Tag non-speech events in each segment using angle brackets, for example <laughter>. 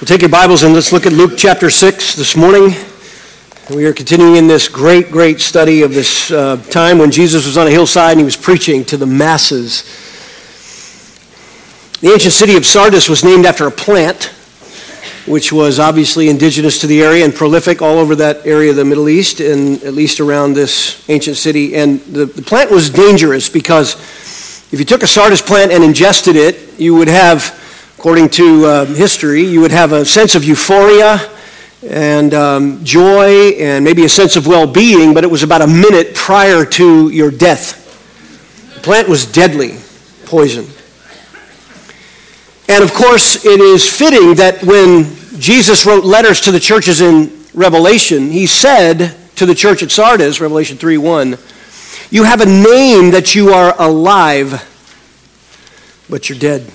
We'll take your Bibles and let's look at Luke chapter 6 this morning. We are continuing in this great, great study of this uh, time when Jesus was on a hillside and he was preaching to the masses. The ancient city of Sardis was named after a plant, which was obviously indigenous to the area and prolific all over that area of the Middle East and at least around this ancient city. And the, the plant was dangerous because if you took a Sardis plant and ingested it, you would have According to uh, history, you would have a sense of euphoria and um, joy and maybe a sense of well being, but it was about a minute prior to your death. The plant was deadly poison. And of course, it is fitting that when Jesus wrote letters to the churches in Revelation, he said to the church at Sardis, Revelation 3 1, You have a name that you are alive, but you're dead.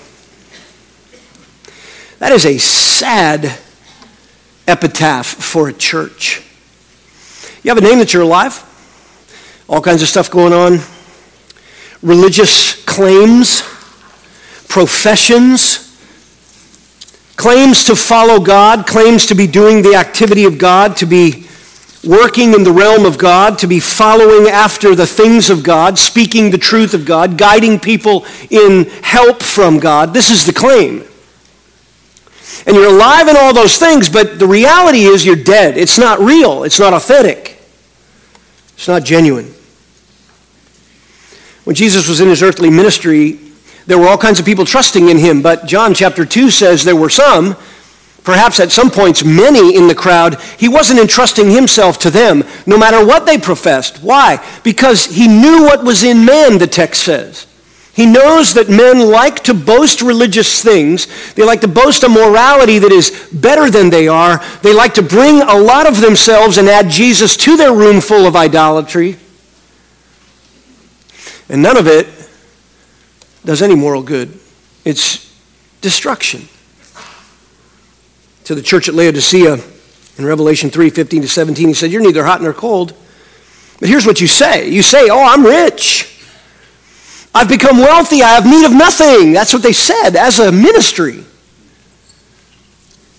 That is a sad epitaph for a church. You have a name that you're alive, all kinds of stuff going on, religious claims, professions, claims to follow God, claims to be doing the activity of God, to be working in the realm of God, to be following after the things of God, speaking the truth of God, guiding people in help from God. This is the claim. And you're alive in all those things, but the reality is you're dead. It's not real. It's not authentic. It's not genuine. When Jesus was in his earthly ministry, there were all kinds of people trusting in him, but John chapter 2 says there were some, perhaps at some points many in the crowd, he wasn't entrusting himself to them, no matter what they professed. Why? Because he knew what was in man, the text says. He knows that men like to boast religious things. They like to boast a morality that is better than they are. They like to bring a lot of themselves and add Jesus to their room full of idolatry. And none of it does any moral good. It's destruction. To the church at Laodicea in Revelation 3 15 to 17, he said, You're neither hot nor cold. But here's what you say you say, Oh, I'm rich. I've become wealthy. I have need of nothing. That's what they said as a ministry.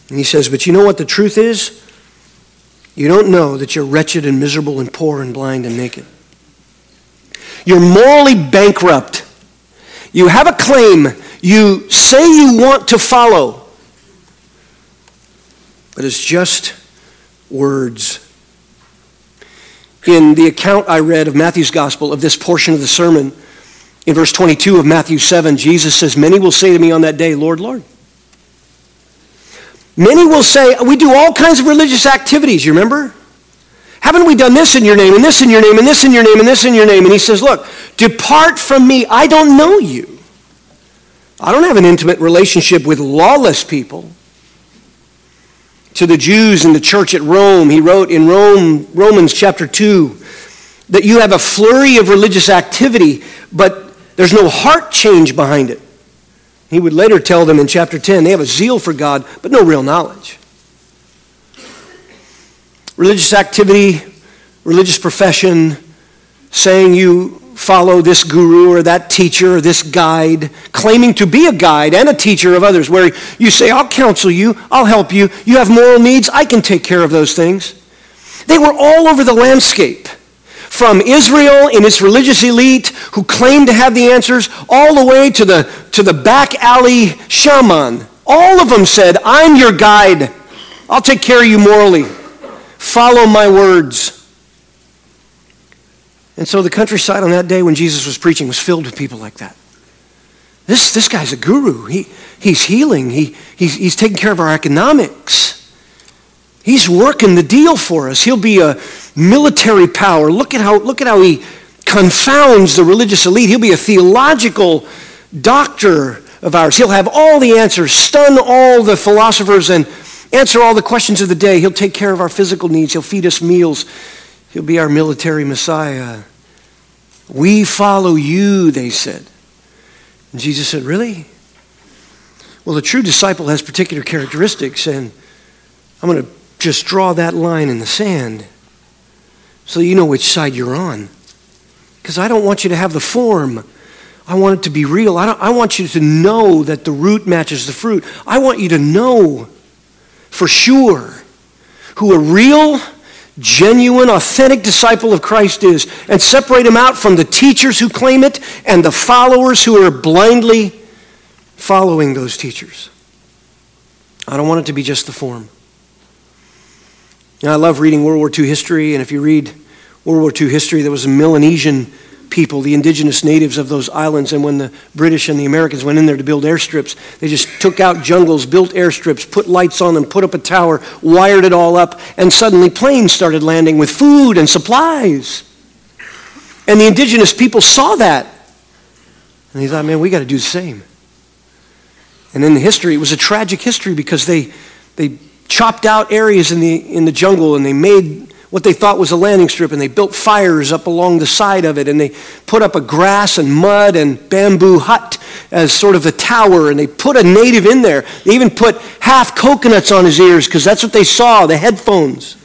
And he says, But you know what the truth is? You don't know that you're wretched and miserable and poor and blind and naked. You're morally bankrupt. You have a claim. You say you want to follow. But it's just words. In the account I read of Matthew's gospel of this portion of the sermon, in verse 22 of Matthew 7, Jesus says, Many will say to me on that day, Lord, Lord. Many will say, We do all kinds of religious activities, you remember? Haven't we done this in your name, and this in your name, and this in your name, and this in your name? And he says, Look, depart from me. I don't know you. I don't have an intimate relationship with lawless people. To the Jews in the church at Rome, he wrote in Rome, Romans chapter 2 that you have a flurry of religious activity, but there's no heart change behind it. He would later tell them in chapter 10 they have a zeal for God, but no real knowledge. Religious activity, religious profession, saying you follow this guru or that teacher or this guide, claiming to be a guide and a teacher of others, where you say, I'll counsel you, I'll help you, you have moral needs, I can take care of those things. They were all over the landscape from Israel in its religious elite who claimed to have the answers, all the way to the, to the back alley shaman. All of them said, I'm your guide. I'll take care of you morally. Follow my words. And so the countryside on that day when Jesus was preaching was filled with people like that. This, this guy's a guru. He, he's healing. He, he's, he's taking care of our economics. He's working the deal for us. He'll be a military power. Look at how, look at how he confounds the religious elite. He'll be a theological doctor of ours. He'll have all the answers, stun all the philosophers, and answer all the questions of the day. He'll take care of our physical needs. He'll feed us meals. He'll be our military Messiah. We follow you, they said. And Jesus said, Really? Well, the true disciple has particular characteristics, and I'm going to just draw that line in the sand so you know which side you're on. Because I don't want you to have the form. I want it to be real. I, I want you to know that the root matches the fruit. I want you to know for sure who a real, genuine, authentic disciple of Christ is and separate him out from the teachers who claim it and the followers who are blindly following those teachers. I don't want it to be just the form. I love reading World War II history, and if you read World War II history, there was a Melanesian people, the indigenous natives of those islands. And when the British and the Americans went in there to build airstrips, they just took out jungles, built airstrips, put lights on them, put up a tower, wired it all up, and suddenly planes started landing with food and supplies. And the indigenous people saw that. And they thought, man, we got to do the same. And in the history, it was a tragic history because they, they chopped out areas in the, in the jungle and they made what they thought was a landing strip and they built fires up along the side of it and they put up a grass and mud and bamboo hut as sort of a tower and they put a native in there. They even put half coconuts on his ears because that's what they saw, the headphones.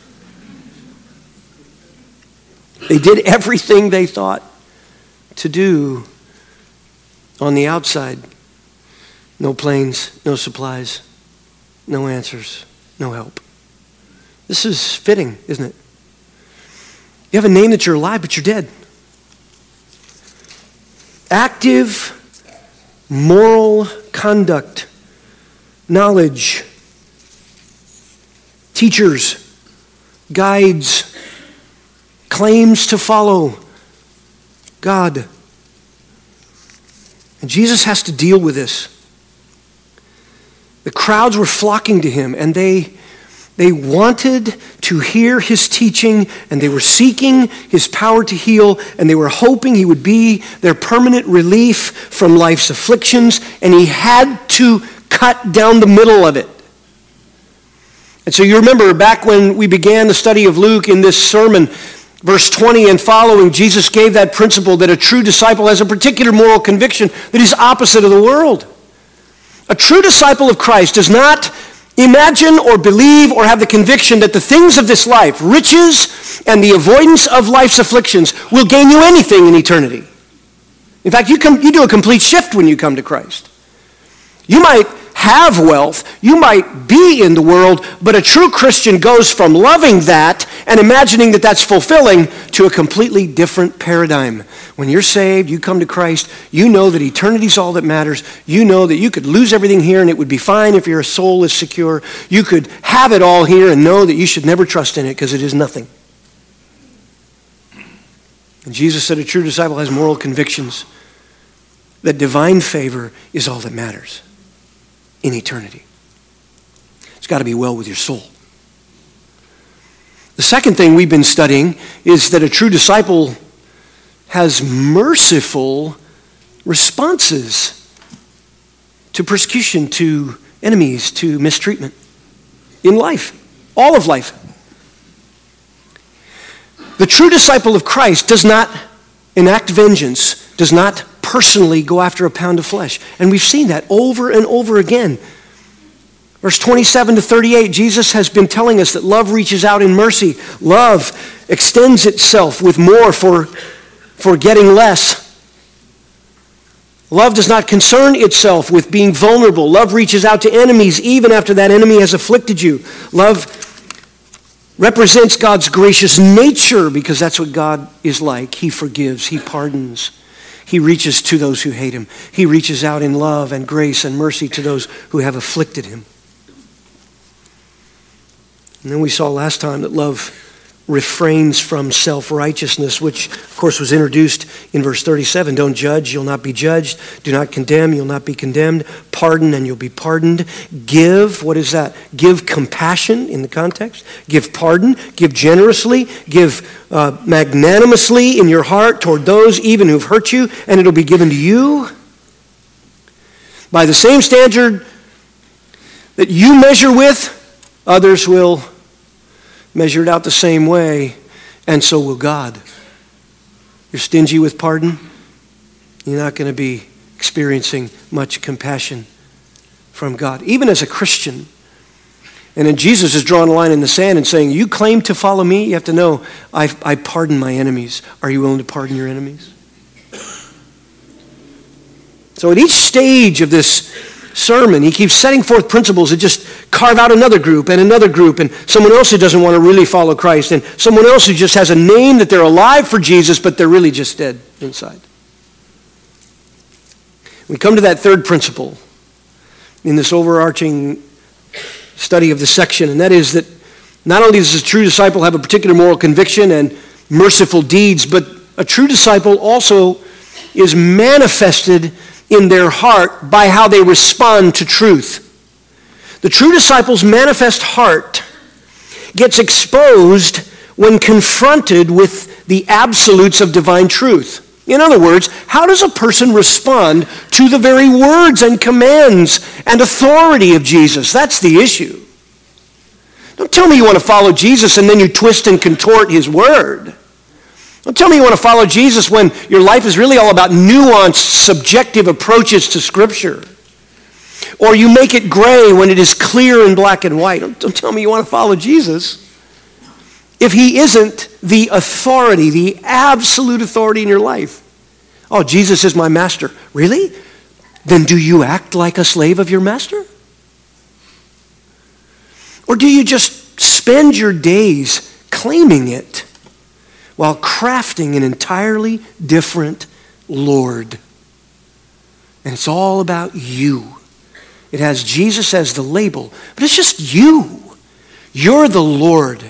They did <laughs> everything they thought to do on the outside. No planes, no supplies, no answers, no help. This is fitting, isn't it? You have a name that you're alive, but you're dead. Active moral conduct, knowledge, teachers, guides, claims to follow God. And Jesus has to deal with this. The crowds were flocking to him, and they they wanted to hear his teaching and they were seeking his power to heal and they were hoping he would be their permanent relief from life's afflictions and he had to cut down the middle of it. And so you remember back when we began the study of Luke in this sermon, verse 20 and following, Jesus gave that principle that a true disciple has a particular moral conviction that is opposite of the world. A true disciple of Christ does not imagine or believe or have the conviction that the things of this life, riches and the avoidance of life's afflictions, will gain you anything in eternity. In fact, you, you do a complete shift when you come to Christ. You might have wealth, you might be in the world, but a true Christian goes from loving that and imagining that that's fulfilling to a completely different paradigm. When you're saved, you come to Christ, you know that eternity's all that matters. You know that you could lose everything here and it would be fine if your soul is secure. You could have it all here and know that you should never trust in it because it is nothing. And Jesus said a true disciple has moral convictions that divine favor is all that matters in eternity. It's got to be well with your soul. The second thing we've been studying is that a true disciple has merciful responses to persecution, to enemies, to mistreatment in life, all of life. The true disciple of Christ does not enact vengeance, does not personally go after a pound of flesh. And we've seen that over and over again. Verse 27 to 38, Jesus has been telling us that love reaches out in mercy. Love extends itself with more for for getting less. Love does not concern itself with being vulnerable. Love reaches out to enemies even after that enemy has afflicted you. Love represents God's gracious nature because that's what God is like. He forgives, He pardons. He reaches to those who hate Him. He reaches out in love and grace and mercy to those who have afflicted Him. And then we saw last time that love refrains from self righteousness, which, of course, was introduced in verse 37. Don't judge, you'll not be judged. Do not condemn, you'll not be condemned. Pardon, and you'll be pardoned. Give, what is that? Give compassion in the context. Give pardon. Give generously. Give uh, magnanimously in your heart toward those even who've hurt you, and it'll be given to you. By the same standard that you measure with, others will measured out the same way, and so will God. You're stingy with pardon, you're not going to be experiencing much compassion from God. Even as a Christian, and then Jesus is drawing a line in the sand and saying, You claim to follow me? You have to know, I, I pardon my enemies. Are you willing to pardon your enemies? So at each stage of this sermon, he keeps setting forth principles that just carve out another group and another group and someone else who doesn't want to really follow Christ and someone else who just has a name that they're alive for Jesus, but they're really just dead inside. We come to that third principle in this overarching study of the section, and that is that not only does a true disciple have a particular moral conviction and merciful deeds, but a true disciple also is manifested in their heart by how they respond to truth. The true disciple's manifest heart gets exposed when confronted with the absolutes of divine truth. In other words, how does a person respond to the very words and commands and authority of Jesus? That's the issue. Don't tell me you want to follow Jesus and then you twist and contort his word. Don't tell me you want to follow Jesus when your life is really all about nuanced, subjective approaches to Scripture. Or you make it gray when it is clear and black and white. Don't, don't tell me you want to follow Jesus if he isn't the authority, the absolute authority in your life. Oh, Jesus is my master. Really? Then do you act like a slave of your master? Or do you just spend your days claiming it? While crafting an entirely different Lord. And it's all about you. It has Jesus as the label, but it's just you. You're the Lord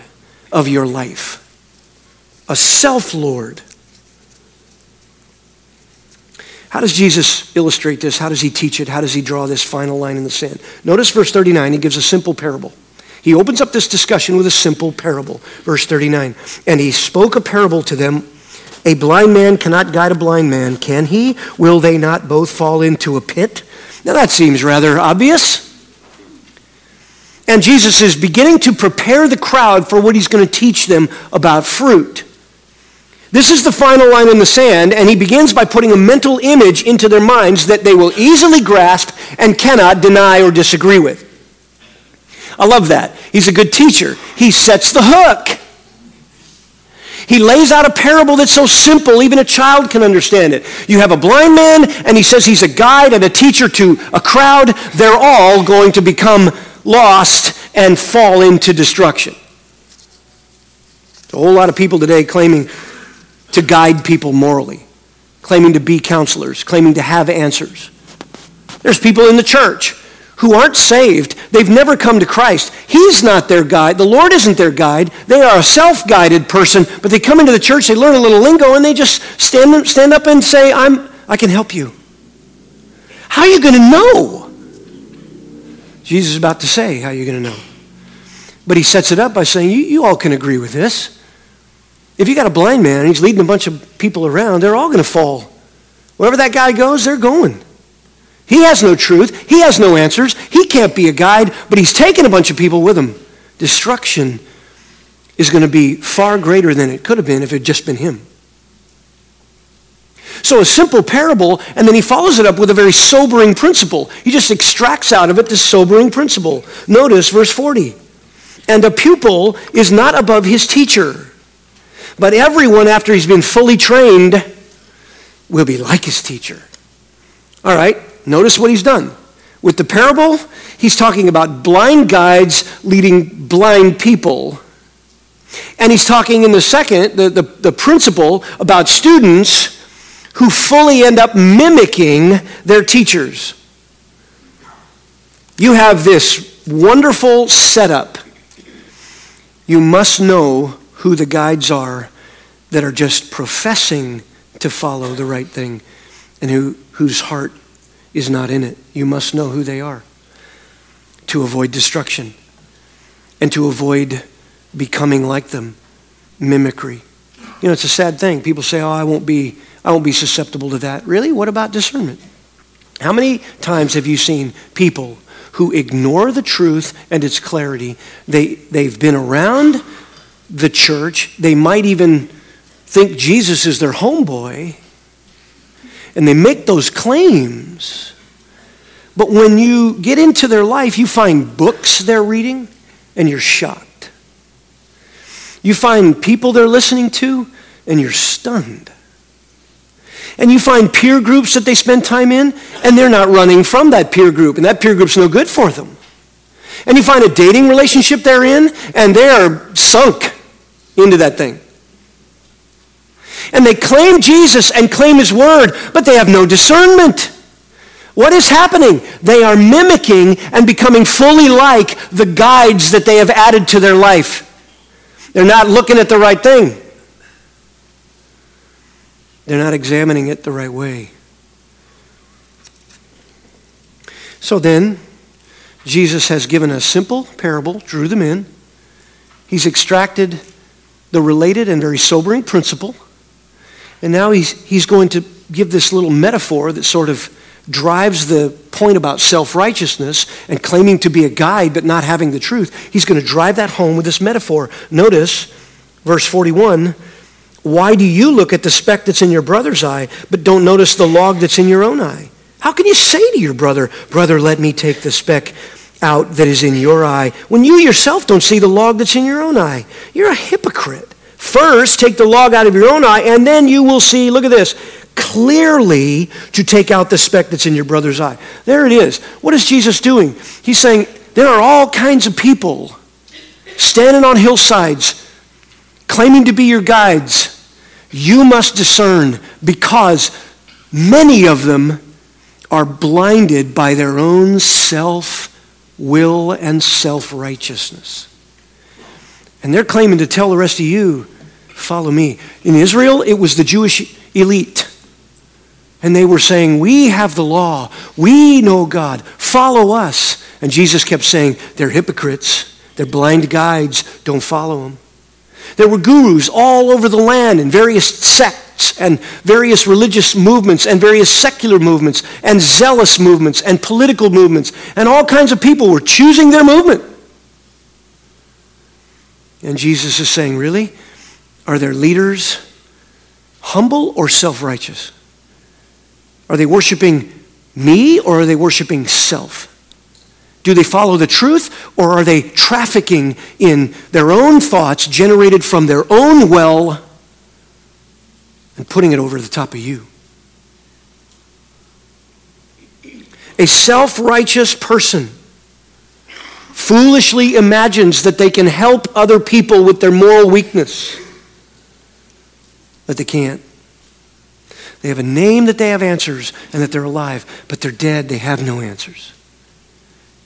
of your life, a self Lord. How does Jesus illustrate this? How does he teach it? How does he draw this final line in the sand? Notice verse 39, he gives a simple parable. He opens up this discussion with a simple parable. Verse 39. And he spoke a parable to them. A blind man cannot guide a blind man, can he? Will they not both fall into a pit? Now that seems rather obvious. And Jesus is beginning to prepare the crowd for what he's going to teach them about fruit. This is the final line in the sand, and he begins by putting a mental image into their minds that they will easily grasp and cannot deny or disagree with. I love that. He's a good teacher. He sets the hook. He lays out a parable that's so simple, even a child can understand it. You have a blind man, and he says he's a guide and a teacher to a crowd. They're all going to become lost and fall into destruction. A whole lot of people today claiming to guide people morally, claiming to be counselors, claiming to have answers. There's people in the church who aren't saved. They've never come to Christ. He's not their guide. The Lord isn't their guide. They are a self guided person, but they come into the church, they learn a little lingo, and they just stand, stand up and say, I'm, I can help you. How are you going to know? Jesus is about to say, How are you going to know? But he sets it up by saying, you, you all can agree with this. If you got a blind man and he's leading a bunch of people around, they're all going to fall. Wherever that guy goes, they're going. He has no truth. He has no answers. He can't be a guide, but he's taken a bunch of people with him. Destruction is going to be far greater than it could have been if it had just been him. So, a simple parable, and then he follows it up with a very sobering principle. He just extracts out of it this sobering principle. Notice verse 40. And a pupil is not above his teacher, but everyone, after he's been fully trained, will be like his teacher. All right, Notice what he's done. With the parable, he's talking about blind guides leading blind people. And he's talking in the second, the, the, the principle, about students who fully end up mimicking their teachers. You have this wonderful setup. You must know who the guides are that are just professing to follow the right thing and who, whose heart is not in it. You must know who they are to avoid destruction and to avoid becoming like them, mimicry. You know, it's a sad thing. People say, "Oh, I won't be I won't be susceptible to that." Really? What about discernment? How many times have you seen people who ignore the truth and its clarity? They they've been around the church. They might even think Jesus is their homeboy and they make those claims. But when you get into their life, you find books they're reading and you're shocked. You find people they're listening to and you're stunned. And you find peer groups that they spend time in, and they're not running from that peer group, and that peer group's no good for them. And you find a dating relationship they're in, and they are sunk into that thing. And they claim Jesus and claim his word, but they have no discernment. What is happening? They are mimicking and becoming fully like the guides that they have added to their life. They're not looking at the right thing. They're not examining it the right way. So then, Jesus has given a simple parable, drew them in. He's extracted the related and very sobering principle. And now he's, he's going to give this little metaphor that sort of drives the point about self righteousness and claiming to be a guide but not having the truth. He's going to drive that home with this metaphor. Notice verse 41 Why do you look at the speck that's in your brother's eye but don't notice the log that's in your own eye? How can you say to your brother, Brother, let me take the speck out that is in your eye, when you yourself don't see the log that's in your own eye? You're a hypocrite. First, take the log out of your own eye, and then you will see, look at this, clearly to take out the speck that's in your brother's eye. There it is. What is Jesus doing? He's saying, there are all kinds of people standing on hillsides claiming to be your guides. You must discern because many of them are blinded by their own self will and self righteousness. And they're claiming to tell the rest of you, follow me. In Israel, it was the Jewish elite. And they were saying, We have the law. We know God. Follow us. And Jesus kept saying, They're hypocrites. They're blind guides. Don't follow them. There were gurus all over the land in various sects and various religious movements and various secular movements and zealous movements and political movements. And all kinds of people were choosing their movement. And Jesus is saying, Really? Are their leaders humble or self righteous? Are they worshiping me or are they worshiping self? Do they follow the truth or are they trafficking in their own thoughts generated from their own well and putting it over the top of you? A self righteous person foolishly imagines that they can help other people with their moral weakness, but they can't. They have a name that they have answers and that they're alive, but they're dead. They have no answers.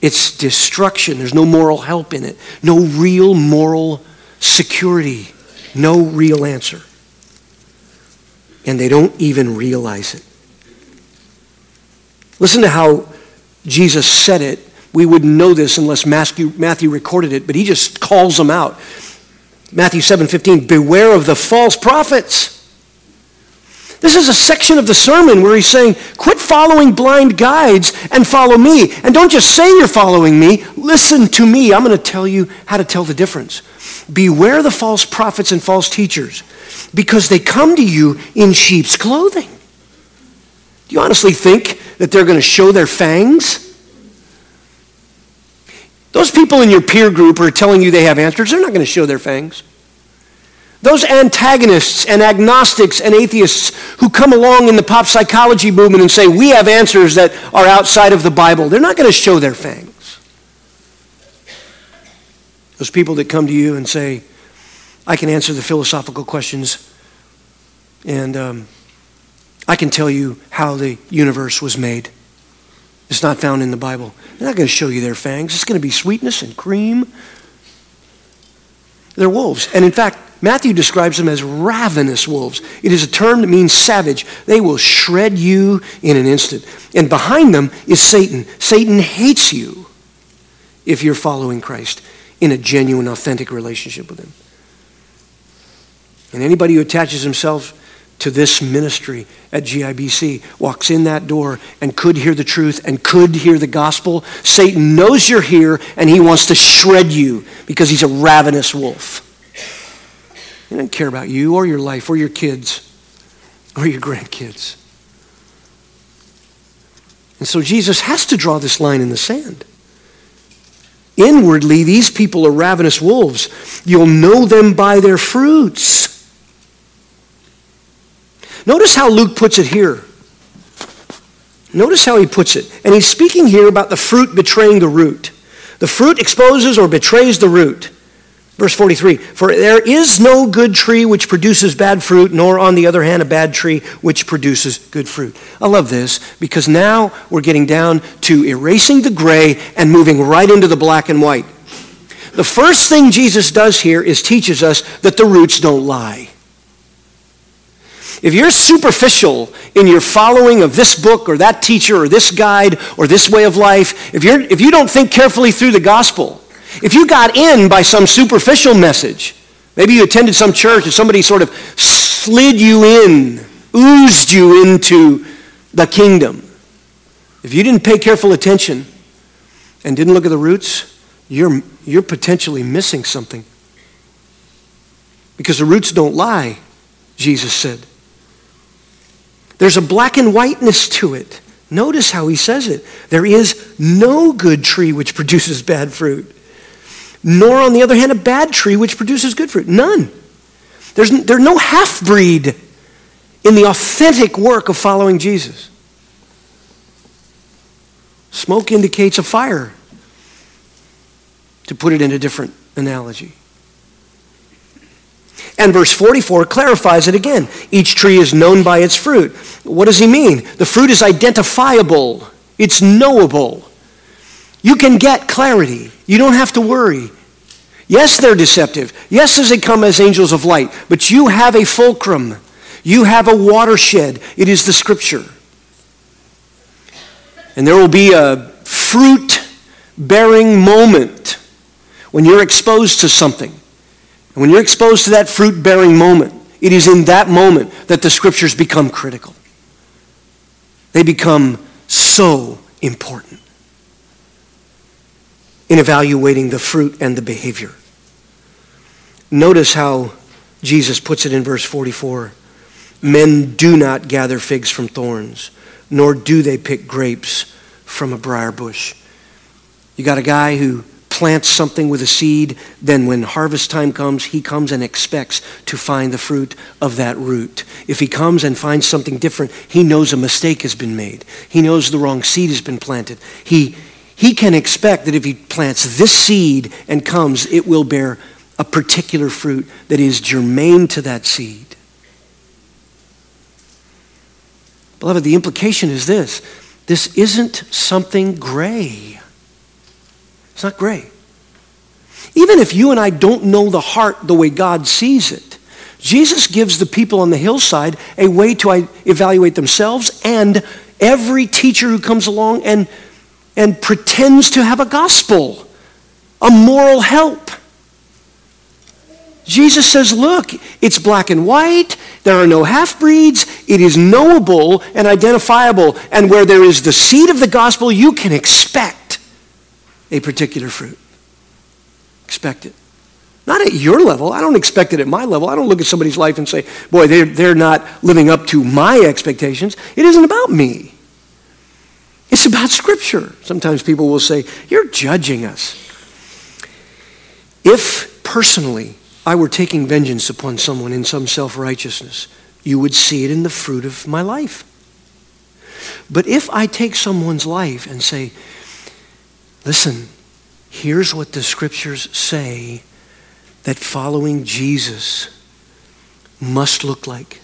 It's destruction. There's no moral help in it, no real moral security, no real answer. And they don't even realize it. Listen to how Jesus said it we wouldn't know this unless Matthew, Matthew recorded it, but he just calls them out. Matthew 7:15, beware of the false prophets. This is a section of the sermon where he's saying, quit following blind guides and follow me. And don't just say you're following me, listen to me. I'm going to tell you how to tell the difference. Beware the false prophets and false teachers because they come to you in sheep's clothing. Do you honestly think that they're going to show their fangs? Those people in your peer group are telling you they have answers. They're not going to show their fangs. Those antagonists and agnostics and atheists who come along in the pop psychology movement and say, we have answers that are outside of the Bible, they're not going to show their fangs. Those people that come to you and say, I can answer the philosophical questions and um, I can tell you how the universe was made. It's not found in the Bible. They're not going to show you their fangs. It's going to be sweetness and cream. They're wolves. And in fact, Matthew describes them as ravenous wolves. It is a term that means savage. They will shred you in an instant. And behind them is Satan. Satan hates you if you're following Christ in a genuine, authentic relationship with him. And anybody who attaches himself to this ministry at GIBC walks in that door and could hear the truth and could hear the gospel, Satan knows you're here and he wants to shred you because he's a ravenous wolf. He doesn't care about you or your life or your kids or your grandkids. And so Jesus has to draw this line in the sand. Inwardly, these people are ravenous wolves. You'll know them by their fruits. Notice how Luke puts it here. Notice how he puts it. And he's speaking here about the fruit betraying the root. The fruit exposes or betrays the root. Verse 43 For there is no good tree which produces bad fruit, nor on the other hand a bad tree which produces good fruit. I love this because now we're getting down to erasing the gray and moving right into the black and white. The first thing Jesus does here is teaches us that the roots don't lie. If you're superficial in your following of this book or that teacher or this guide or this way of life, if, you're, if you don't think carefully through the gospel, if you got in by some superficial message, maybe you attended some church and somebody sort of slid you in, oozed you into the kingdom. If you didn't pay careful attention and didn't look at the roots, you're, you're potentially missing something. Because the roots don't lie, Jesus said. There's a black and whiteness to it. Notice how he says it. There is no good tree which produces bad fruit, nor, on the other hand, a bad tree which produces good fruit. None. There's, there's no half breed in the authentic work of following Jesus. Smoke indicates a fire, to put it in a different analogy. And verse 44 clarifies it again. Each tree is known by its fruit. What does he mean? The fruit is identifiable, it's knowable. You can get clarity. You don't have to worry. Yes, they're deceptive. Yes, as they come as angels of light, but you have a fulcrum. You have a watershed. It is the scripture. And there will be a fruit bearing moment when you're exposed to something and when you're exposed to that fruit bearing moment, it is in that moment that the scriptures become critical. They become so important in evaluating the fruit and the behavior. Notice how Jesus puts it in verse 44 Men do not gather figs from thorns, nor do they pick grapes from a briar bush. You got a guy who plants something with a seed, then when harvest time comes, he comes and expects to find the fruit of that root. If he comes and finds something different, he knows a mistake has been made. He knows the wrong seed has been planted. He, he can expect that if he plants this seed and comes, it will bear a particular fruit that is germane to that seed. Beloved, the implication is this this isn't something gray. It's not gray. Even if you and I don't know the heart the way God sees it, Jesus gives the people on the hillside a way to evaluate themselves and every teacher who comes along and, and pretends to have a gospel, a moral help. Jesus says, look, it's black and white. There are no half breeds. It is knowable and identifiable. And where there is the seed of the gospel, you can expect a particular fruit. Expect it. Not at your level. I don't expect it at my level. I don't look at somebody's life and say, boy, they're, they're not living up to my expectations. It isn't about me. It's about Scripture. Sometimes people will say, You're judging us. If personally I were taking vengeance upon someone in some self righteousness, you would see it in the fruit of my life. But if I take someone's life and say, Listen, here's what the scriptures say that following Jesus must look like.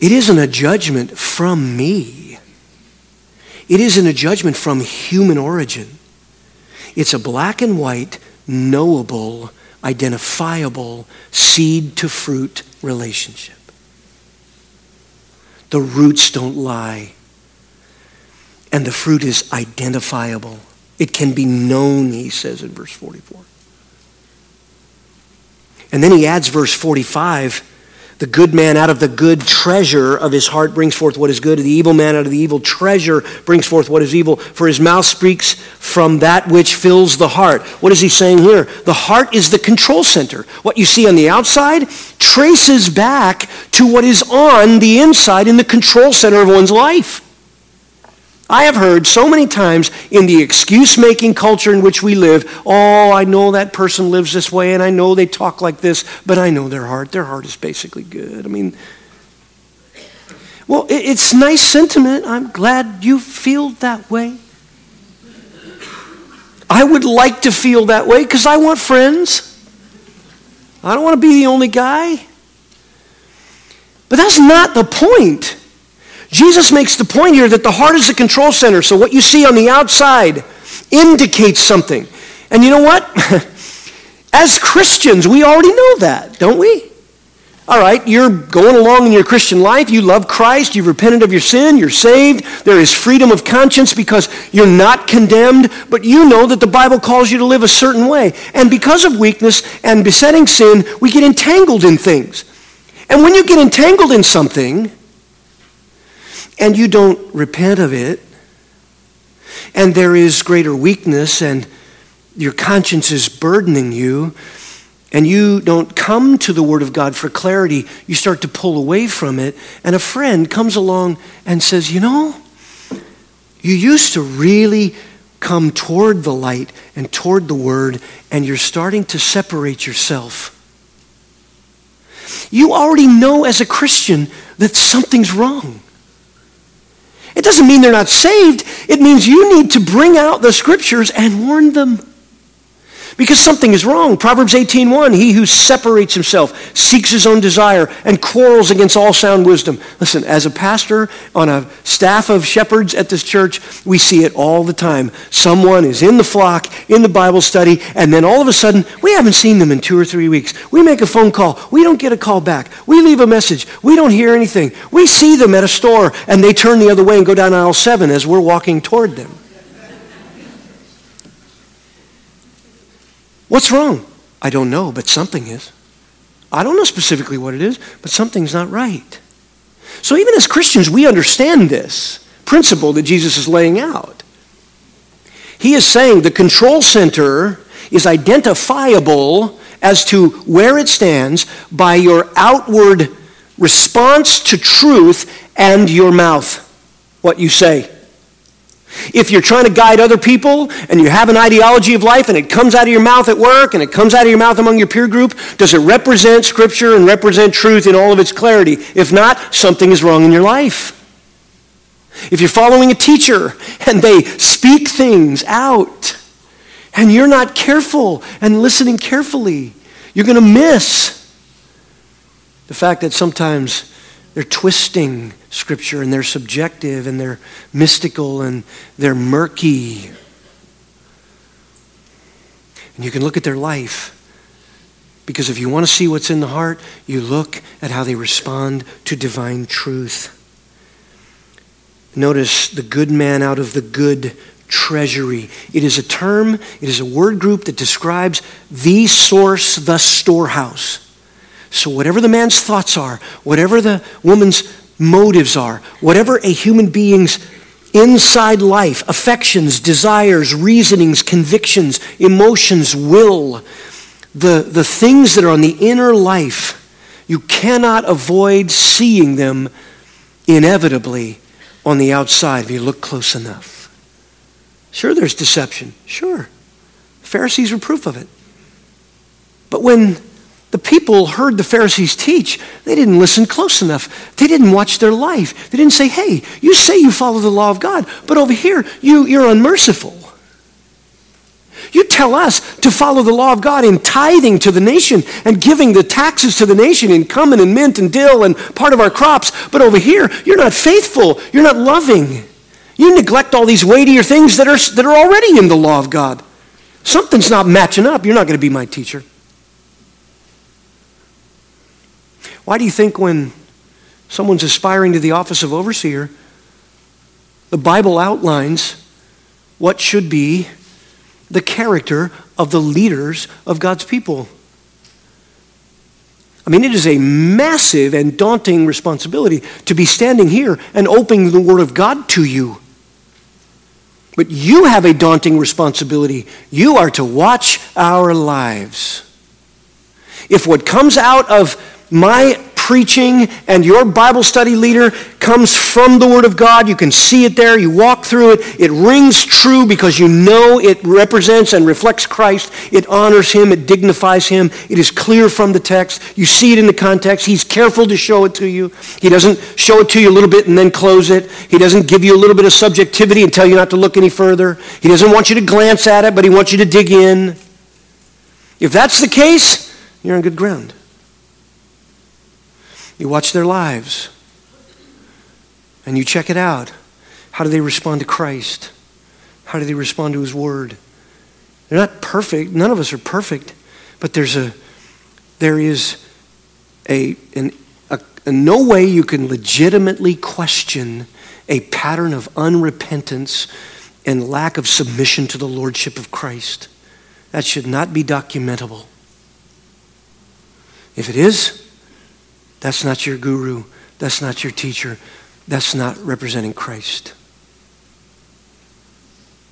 It isn't a judgment from me. It isn't a judgment from human origin. It's a black and white, knowable, identifiable seed to fruit relationship. The roots don't lie and the fruit is identifiable. It can be known, he says in verse 44. And then he adds verse 45 the good man out of the good treasure of his heart brings forth what is good. The evil man out of the evil treasure brings forth what is evil. For his mouth speaks from that which fills the heart. What is he saying here? The heart is the control center. What you see on the outside traces back to what is on the inside in the control center of one's life. I have heard so many times in the excuse making culture in which we live, oh, I know that person lives this way and I know they talk like this, but I know their heart. Their heart is basically good. I mean, well, it's nice sentiment. I'm glad you feel that way. I would like to feel that way because I want friends. I don't want to be the only guy. But that's not the point. Jesus makes the point here that the heart is the control center. So what you see on the outside indicates something. And you know what? <laughs> As Christians, we already know that, don't we? All right, you're going along in your Christian life. You love Christ. You've repented of your sin. You're saved. There is freedom of conscience because you're not condemned. But you know that the Bible calls you to live a certain way. And because of weakness and besetting sin, we get entangled in things. And when you get entangled in something and you don't repent of it, and there is greater weakness and your conscience is burdening you, and you don't come to the Word of God for clarity, you start to pull away from it, and a friend comes along and says, You know, you used to really come toward the light and toward the Word, and you're starting to separate yourself. You already know as a Christian that something's wrong. It doesn't mean they're not saved. It means you need to bring out the scriptures and warn them. Because something is wrong. Proverbs 18:1, he who separates himself seeks his own desire and quarrels against all sound wisdom. Listen, as a pastor on a staff of shepherds at this church, we see it all the time. Someone is in the flock, in the Bible study, and then all of a sudden, we haven't seen them in 2 or 3 weeks. We make a phone call, we don't get a call back. We leave a message, we don't hear anything. We see them at a store and they turn the other way and go down aisle 7 as we're walking toward them. What's wrong? I don't know, but something is. I don't know specifically what it is, but something's not right. So even as Christians, we understand this principle that Jesus is laying out. He is saying the control center is identifiable as to where it stands by your outward response to truth and your mouth, what you say. If you're trying to guide other people and you have an ideology of life and it comes out of your mouth at work and it comes out of your mouth among your peer group, does it represent Scripture and represent truth in all of its clarity? If not, something is wrong in your life. If you're following a teacher and they speak things out and you're not careful and listening carefully, you're going to miss the fact that sometimes they're twisting Scripture and they're subjective and they're mystical and they're murky. And you can look at their life. Because if you want to see what's in the heart, you look at how they respond to divine truth. Notice the good man out of the good treasury. It is a term, it is a word group that describes the source, the storehouse. So, whatever the man's thoughts are, whatever the woman's motives are, whatever a human being's inside life, affections, desires, reasonings, convictions, emotions, will, the, the things that are on the inner life, you cannot avoid seeing them inevitably on the outside if you look close enough. Sure, there's deception. Sure. Pharisees were proof of it. But when the people heard the Pharisees teach. They didn't listen close enough. They didn't watch their life. They didn't say, hey, you say you follow the law of God, but over here, you, you're unmerciful. You tell us to follow the law of God in tithing to the nation and giving the taxes to the nation in cumin and mint and dill and part of our crops, but over here, you're not faithful. You're not loving. You neglect all these weightier things that are, that are already in the law of God. Something's not matching up. You're not going to be my teacher. Why do you think when someone's aspiring to the office of overseer, the Bible outlines what should be the character of the leaders of God's people? I mean, it is a massive and daunting responsibility to be standing here and opening the Word of God to you. But you have a daunting responsibility. You are to watch our lives. If what comes out of my preaching and your Bible study leader comes from the Word of God, you can see it there, you walk through it, it rings true because you know it represents and reflects Christ, it honors Him, it dignifies Him, it is clear from the text, you see it in the context, He's careful to show it to you. He doesn't show it to you a little bit and then close it. He doesn't give you a little bit of subjectivity and tell you not to look any further. He doesn't want you to glance at it, but He wants you to dig in. If that's the case, you're on good ground. You watch their lives and you check it out. How do they respond to Christ? How do they respond to His Word? They're not perfect. None of us are perfect, but there's a, there is a, an, a, a no way you can legitimately question a pattern of unrepentance and lack of submission to the Lordship of Christ. That should not be documentable. If it is, that's not your guru. That's not your teacher. That's not representing Christ.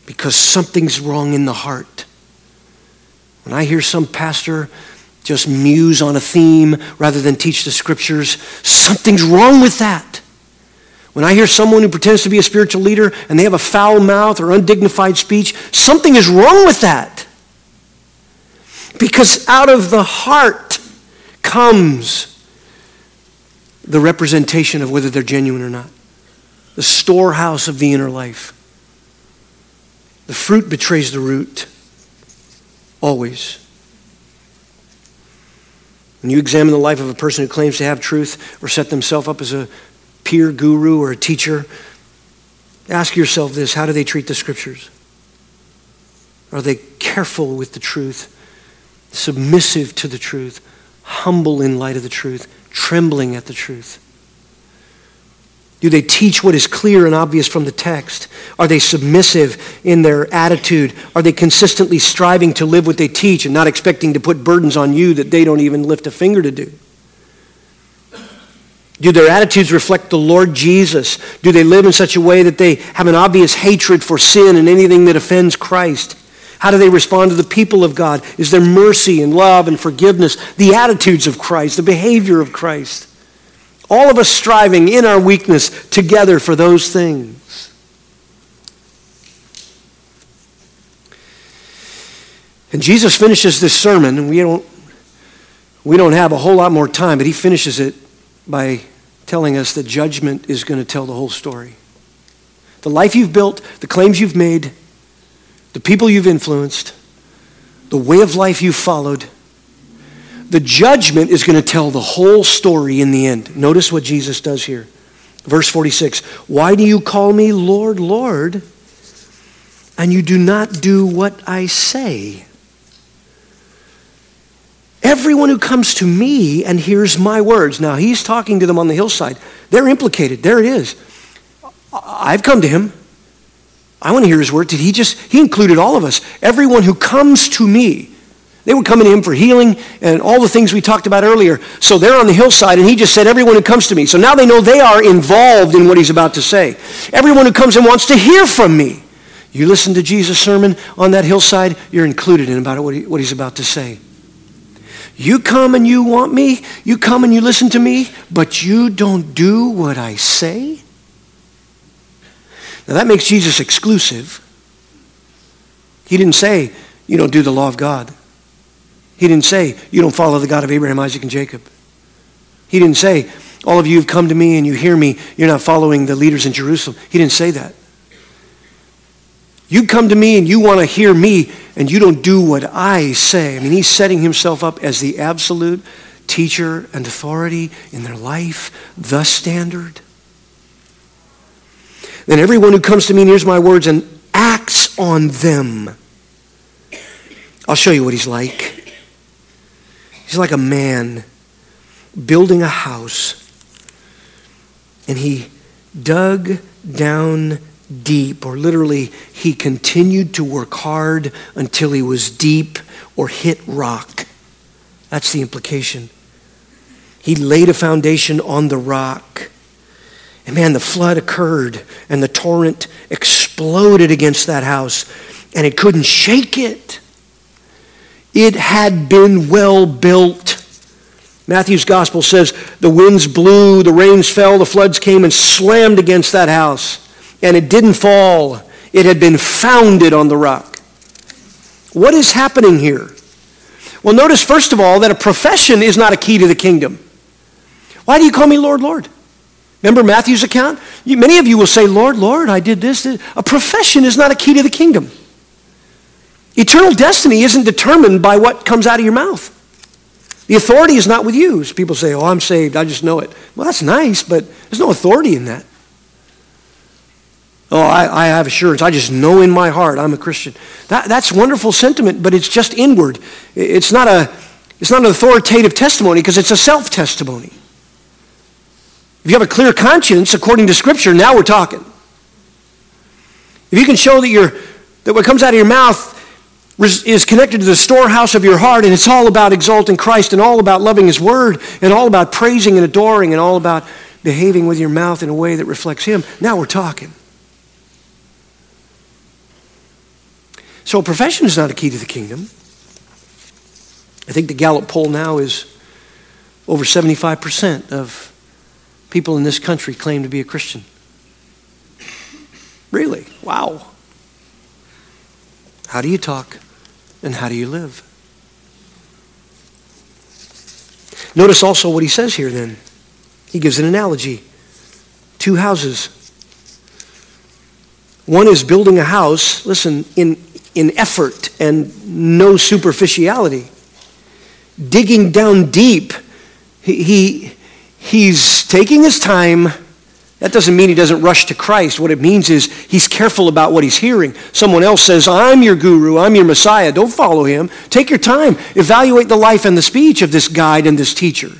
Because something's wrong in the heart. When I hear some pastor just muse on a theme rather than teach the scriptures, something's wrong with that. When I hear someone who pretends to be a spiritual leader and they have a foul mouth or undignified speech, something is wrong with that. Because out of the heart comes the representation of whether they're genuine or not, the storehouse of the inner life. The fruit betrays the root, always. When you examine the life of a person who claims to have truth or set themselves up as a peer guru or a teacher, ask yourself this how do they treat the scriptures? Are they careful with the truth? submissive to the truth, humble in light of the truth, trembling at the truth? Do they teach what is clear and obvious from the text? Are they submissive in their attitude? Are they consistently striving to live what they teach and not expecting to put burdens on you that they don't even lift a finger to do? Do their attitudes reflect the Lord Jesus? Do they live in such a way that they have an obvious hatred for sin and anything that offends Christ? How do they respond to the people of God? Is there mercy and love and forgiveness? The attitudes of Christ, the behavior of Christ. All of us striving in our weakness together for those things. And Jesus finishes this sermon, and we don't, we don't have a whole lot more time, but he finishes it by telling us that judgment is going to tell the whole story. The life you've built, the claims you've made, the people you've influenced, the way of life you've followed, the judgment is going to tell the whole story in the end. Notice what Jesus does here. Verse 46 Why do you call me Lord, Lord, and you do not do what I say? Everyone who comes to me and hears my words. Now, he's talking to them on the hillside. They're implicated. There it is. I've come to him. I want to hear his word. Did he just, he included all of us. Everyone who comes to me. They were coming to him for healing and all the things we talked about earlier. So they're on the hillside, and he just said, Everyone who comes to me. So now they know they are involved in what he's about to say. Everyone who comes and wants to hear from me. You listen to Jesus' sermon on that hillside, you're included in about what, he, what he's about to say. You come and you want me, you come and you listen to me, but you don't do what I say? Now that makes Jesus exclusive. He didn't say, you don't do the law of God. He didn't say, you don't follow the God of Abraham, Isaac, and Jacob. He didn't say, all of you have come to me and you hear me, you're not following the leaders in Jerusalem. He didn't say that. You come to me and you want to hear me and you don't do what I say. I mean, he's setting himself up as the absolute teacher and authority in their life, the standard. Then everyone who comes to me and hears my words and acts on them, I'll show you what he's like. He's like a man building a house, and he dug down deep, or literally, he continued to work hard until he was deep or hit rock. That's the implication. He laid a foundation on the rock. And man, the flood occurred and the torrent exploded against that house and it couldn't shake it. It had been well built. Matthew's gospel says the winds blew, the rains fell, the floods came and slammed against that house. And it didn't fall, it had been founded on the rock. What is happening here? Well, notice, first of all, that a profession is not a key to the kingdom. Why do you call me Lord, Lord? Remember Matthew's account? You, many of you will say, Lord, Lord, I did this, this. A profession is not a key to the kingdom. Eternal destiny isn't determined by what comes out of your mouth. The authority is not with you. As people say, oh, I'm saved, I just know it. Well, that's nice, but there's no authority in that. Oh, I, I have assurance. I just know in my heart I'm a Christian. That, that's wonderful sentiment, but it's just inward. It's not, a, it's not an authoritative testimony because it's a self-testimony. If you have a clear conscience according to Scripture, now we're talking. If you can show that, you that what comes out of your mouth is connected to the storehouse of your heart, and it's all about exalting Christ, and all about loving His Word, and all about praising and adoring, and all about behaving with your mouth in a way that reflects Him. Now we're talking. So, profession is not a key to the kingdom. I think the Gallup poll now is over 75% of people in this country claim to be a Christian. Really? Wow. How do you talk? And how do you live? Notice also what he says here then. He gives an analogy. Two houses. One is building a house, listen, in, in effort and no superficiality. Digging down deep. He, he, he's taking his time that doesn't mean he doesn't rush to Christ. What it means is he's careful about what he's hearing. Someone else says, I'm your guru, I'm your Messiah. Don't follow him. Take your time. Evaluate the life and the speech of this guide and this teacher.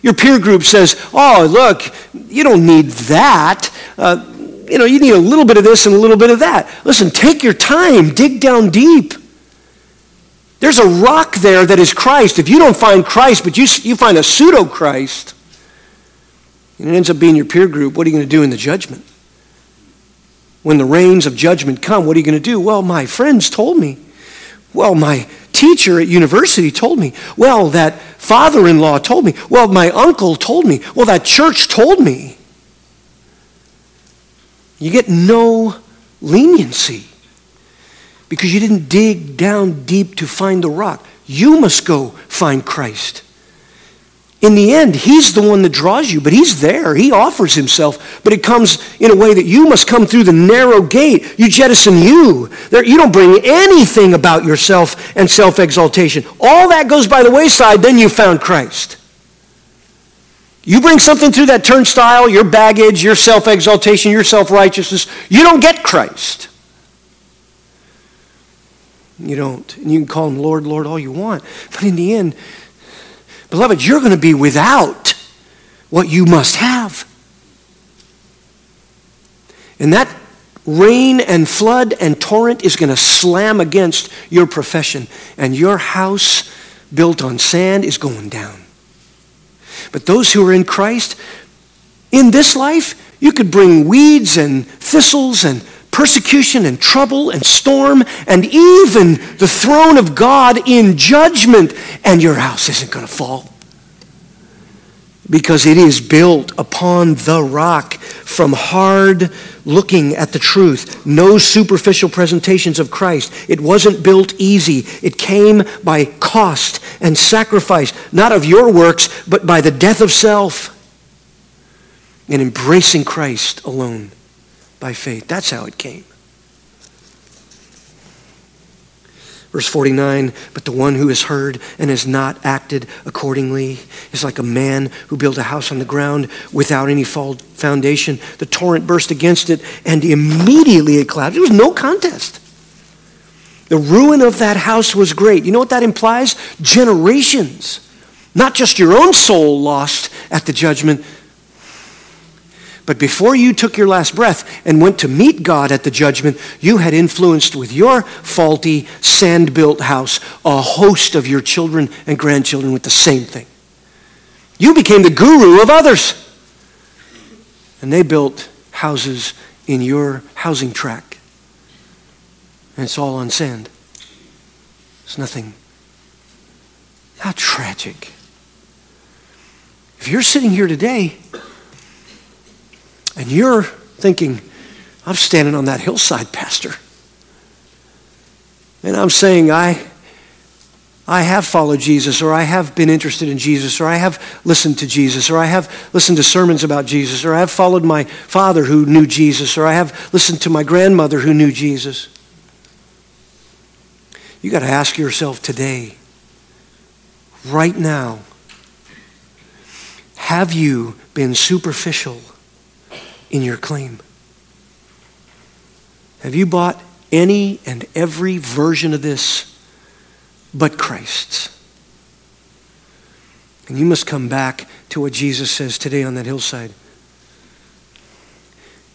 Your peer group says, Oh, look, you don't need that. Uh, you know, you need a little bit of this and a little bit of that. Listen, take your time, dig down deep. There's a rock there that is Christ. If you don't find Christ, but you, you find a pseudo Christ, and it ends up being your peer group, what are you going to do in the judgment? When the rains of judgment come, what are you going to do? Well, my friends told me. Well, my teacher at university told me. Well, that father in law told me. Well, my uncle told me. Well, that church told me. You get no leniency because you didn't dig down deep to find the rock. You must go find Christ. In the end, he's the one that draws you, but he's there. He offers himself, but it comes in a way that you must come through the narrow gate. You jettison you. There, you don't bring anything about yourself and self exaltation. All that goes by the wayside, then you found Christ. You bring something through that turnstile, your baggage, your self exaltation, your self righteousness, you don't get Christ. You don't. And you can call him Lord, Lord all you want. But in the end, Beloved, you're going to be without what you must have. And that rain and flood and torrent is going to slam against your profession, and your house built on sand is going down. But those who are in Christ, in this life, you could bring weeds and thistles and persecution and trouble and storm and even the throne of God in judgment, and your house isn't going to fall. Because it is built upon the rock from hard looking at the truth. No superficial presentations of Christ. It wasn't built easy. It came by cost and sacrifice, not of your works, but by the death of self and embracing Christ alone by faith. That's how it came. Verse 49 But the one who has heard and has not acted accordingly is like a man who built a house on the ground without any foundation. The torrent burst against it, and immediately it collapsed. There was no contest. The ruin of that house was great. You know what that implies? Generations. Not just your own soul lost at the judgment, but before you took your last breath and went to meet God at the judgment, you had influenced with your faulty, sand built house a host of your children and grandchildren with the same thing. You became the guru of others. And they built houses in your housing track. And it's all on sand. It's nothing. How tragic. if you're sitting here today and you're thinking, I'm standing on that hillside, Pastor, and I'm saying, I, I have followed Jesus, or I have been interested in Jesus, or I have listened to Jesus, or I have listened to sermons about Jesus, or I have followed my father who knew Jesus, or I have listened to my grandmother who knew Jesus. You got to ask yourself today, right now, have you been superficial in your claim? Have you bought any and every version of this but Christ's. And you must come back to what Jesus says today on that hillside.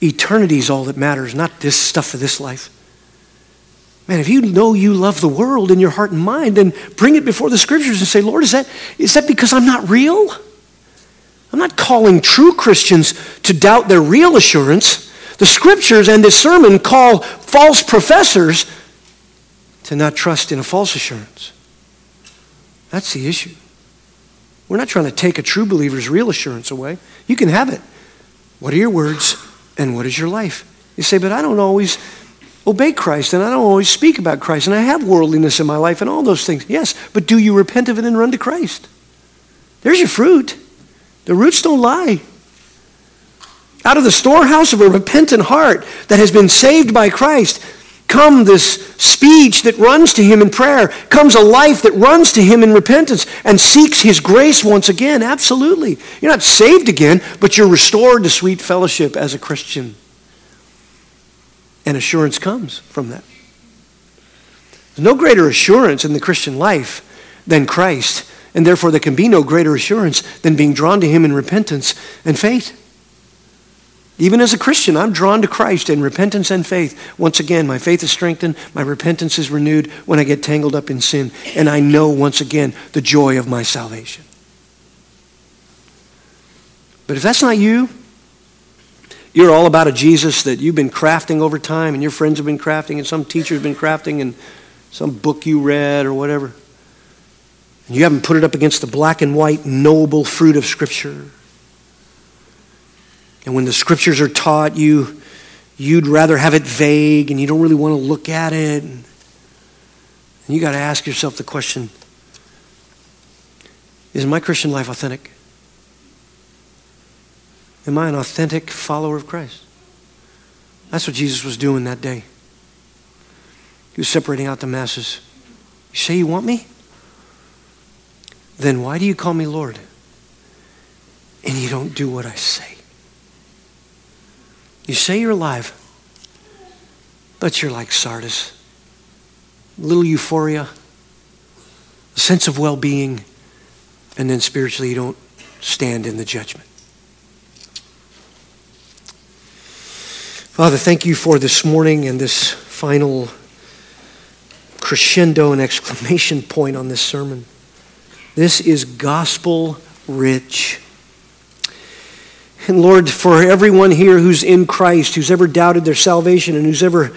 Eternity is all that matters, not this stuff of this life. Man, if you know you love the world in your heart and mind, then bring it before the scriptures and say, Lord, is that, is that because I'm not real? I'm not calling true Christians to doubt their real assurance. The scriptures and this sermon call false professors to not trust in a false assurance. That's the issue. We're not trying to take a true believer's real assurance away. You can have it. What are your words and what is your life? You say, but I don't always obey Christ and I don't always speak about Christ and I have worldliness in my life and all those things. Yes, but do you repent of it and run to Christ? There's your fruit. The roots don't lie. Out of the storehouse of a repentant heart that has been saved by Christ, come this speech that runs to him in prayer, comes a life that runs to him in repentance and seeks his grace once again. Absolutely. You're not saved again, but you're restored to sweet fellowship as a Christian. And assurance comes from that. There's no greater assurance in the Christian life than Christ, and therefore there can be no greater assurance than being drawn to him in repentance and faith. Even as a Christian, I'm drawn to Christ in repentance and faith. Once again, my faith is strengthened, my repentance is renewed when I get tangled up in sin, and I know once again the joy of my salvation. But if that's not you, you're all about a Jesus that you've been crafting over time, and your friends have been crafting, and some teacher's been crafting, and some book you read or whatever. You haven't put it up against the black and white, noble fruit of Scripture. And when the scriptures are taught, you, you'd rather have it vague and you don't really want to look at it. And you got to ask yourself the question Is my Christian life authentic? Am I an authentic follower of Christ? That's what Jesus was doing that day. He was separating out the masses. You say you want me? Then why do you call me Lord? And you don't do what I say. You say you're alive, but you're like Sardis. Little euphoria, a sense of well being, and then spiritually you don't stand in the judgment. Father, thank you for this morning and this final crescendo and exclamation point on this sermon. This is gospel rich. And Lord, for everyone here who's in Christ, who's ever doubted their salvation and who's ever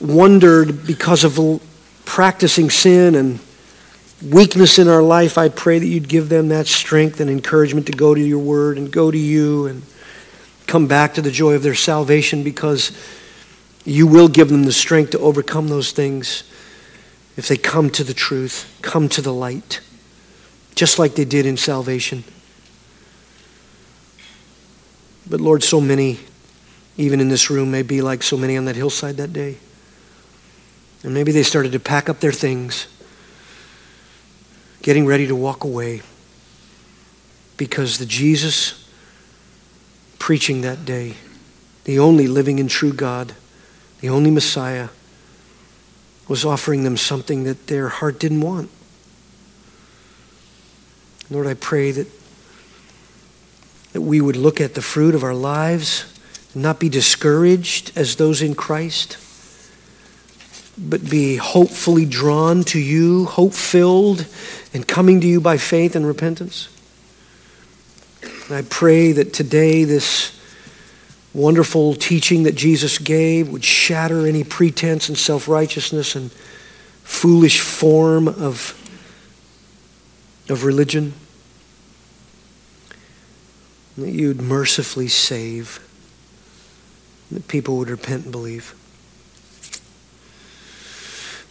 wondered because of practicing sin and weakness in our life, I pray that you'd give them that strength and encouragement to go to your word and go to you and come back to the joy of their salvation because you will give them the strength to overcome those things if they come to the truth, come to the light, just like they did in salvation. But Lord, so many, even in this room, may be like so many on that hillside that day. And maybe they started to pack up their things, getting ready to walk away because the Jesus preaching that day, the only living and true God, the only Messiah, was offering them something that their heart didn't want. Lord, I pray that that we would look at the fruit of our lives and not be discouraged as those in Christ, but be hopefully drawn to you, hope filled, and coming to you by faith and repentance. And I pray that today this wonderful teaching that Jesus gave would shatter any pretense and self righteousness and foolish form of, of religion. that you'd mercifully save, that people would repent and believe.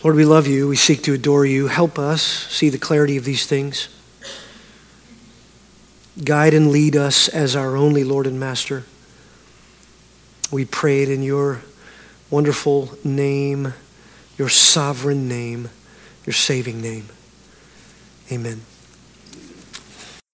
Lord, we love you. We seek to adore you. Help us see the clarity of these things. Guide and lead us as our only Lord and Master. We pray it in your wonderful name, your sovereign name, your saving name. Amen.